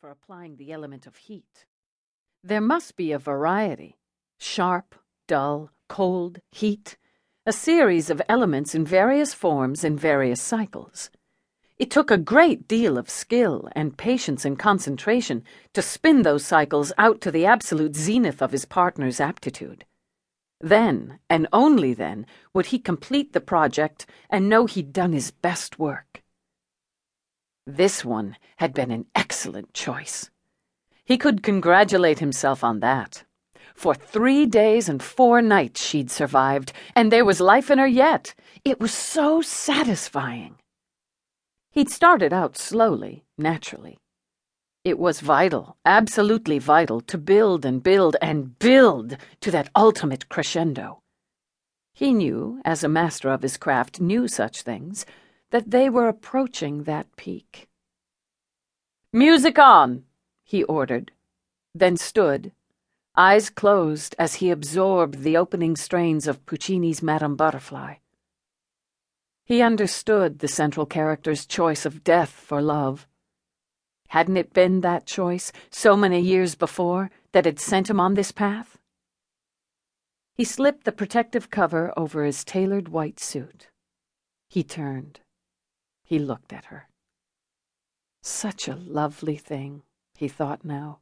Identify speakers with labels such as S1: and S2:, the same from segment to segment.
S1: for applying the element of heat. There must be a variety sharp, dull, cold, heat, a series of elements in various forms in various cycles. It took a great deal of skill and patience and concentration to spin those cycles out to the absolute zenith of his partner's aptitude. Then, and only then, would he complete the project and know he'd done his best work. This one had been an excellent choice. He could congratulate himself on that. For three days and four nights she'd survived, and there was life in her yet. It was so satisfying. He'd started out slowly, naturally. It was vital, absolutely vital, to build and build and build to that ultimate crescendo. He knew, as a master of his craft knew such things, that they were approaching that peak. Music on, he ordered, then stood, eyes closed as he absorbed the opening strains of Puccini's Madame Butterfly. He understood the central character's choice of death for love. Hadn't it been that choice, so many years before, that had sent him on this path? He slipped the protective cover over his tailored white suit. He turned. He looked at her. Such a lovely thing, he thought now.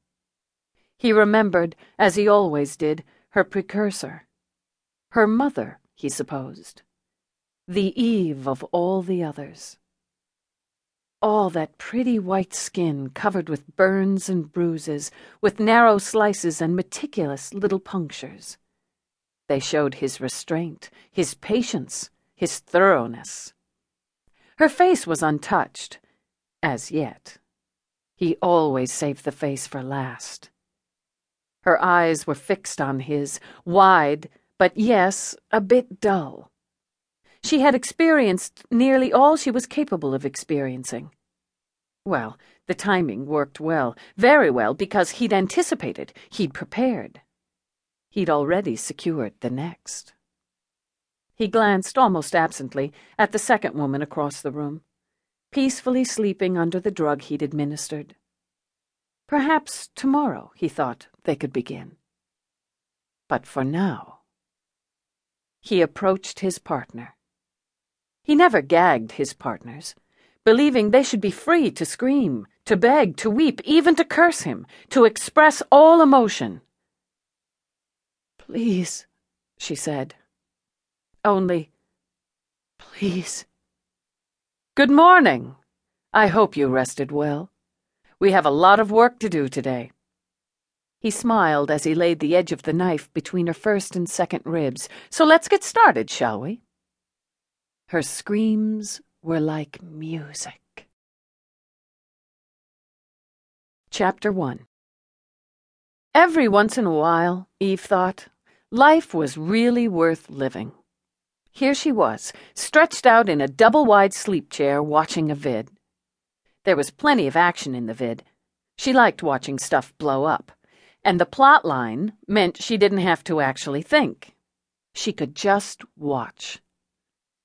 S1: He remembered, as he always did, her precursor. Her mother, he supposed. The Eve of all the others. All that pretty white skin covered with burns and bruises, with narrow slices and meticulous little punctures. They showed his restraint, his patience, his thoroughness. Her face was untouched, as yet. He always saved the face for last. Her eyes were fixed on his, wide, but yes, a bit dull. She had experienced nearly all she was capable of experiencing. Well, the timing worked well, very well, because he'd anticipated, he'd prepared. He'd already secured the next. He glanced almost absently at the second woman across the room, peacefully sleeping under the drug he'd administered. Perhaps tomorrow, he thought, they could begin. But for now. He approached his partner. He never gagged his partners, believing they should be free to scream, to beg, to weep, even to curse him, to express all emotion. Please, she said. Only, please. Good morning. I hope you rested well. We have a lot of work to do today. He smiled as he laid the edge of the knife between her first and second ribs. So let's get started, shall we? Her screams were like music. Chapter 1 Every once in a while, Eve thought, life was really worth living. Here she was, stretched out in a double wide sleep chair, watching a vid. There was plenty of action in the vid. She liked watching stuff blow up. And the plot line meant she didn't have to actually think. She could just watch.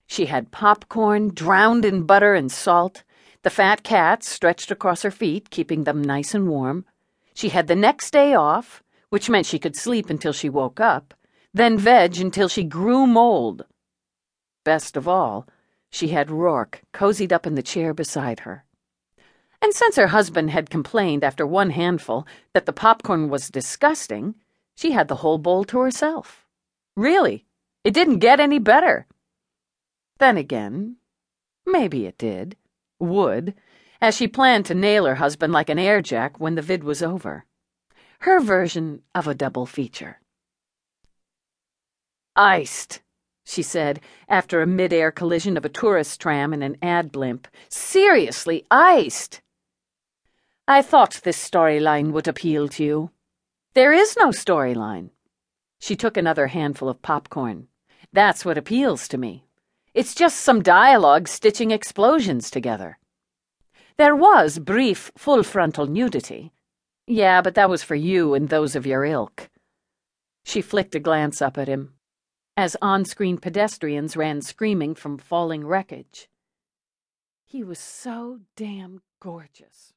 S1: She had popcorn drowned in butter and salt, the fat cats stretched across her feet, keeping them nice and warm. She had the next day off, which meant she could sleep until she woke up, then veg until she grew mold. Best of all, she had Roarke cozied up in the chair beside her. And since her husband had complained after one handful that the popcorn was disgusting, she had the whole bowl to herself. Really, it didn't get any better. Then again, maybe it did, would, as she planned to nail her husband like an airjack when the vid was over. Her version of a double feature. Iced she said, after a mid-air collision of a tourist tram and an ad blimp. Seriously, iced! I thought this storyline would appeal to you. There is no storyline. She took another handful of popcorn. That's what appeals to me. It's just some dialogue stitching explosions together. There was brief, full frontal nudity. Yeah, but that was for you and those of your ilk. She flicked a glance up at him as on screen pedestrians ran screaming from falling wreckage. He was so damn gorgeous.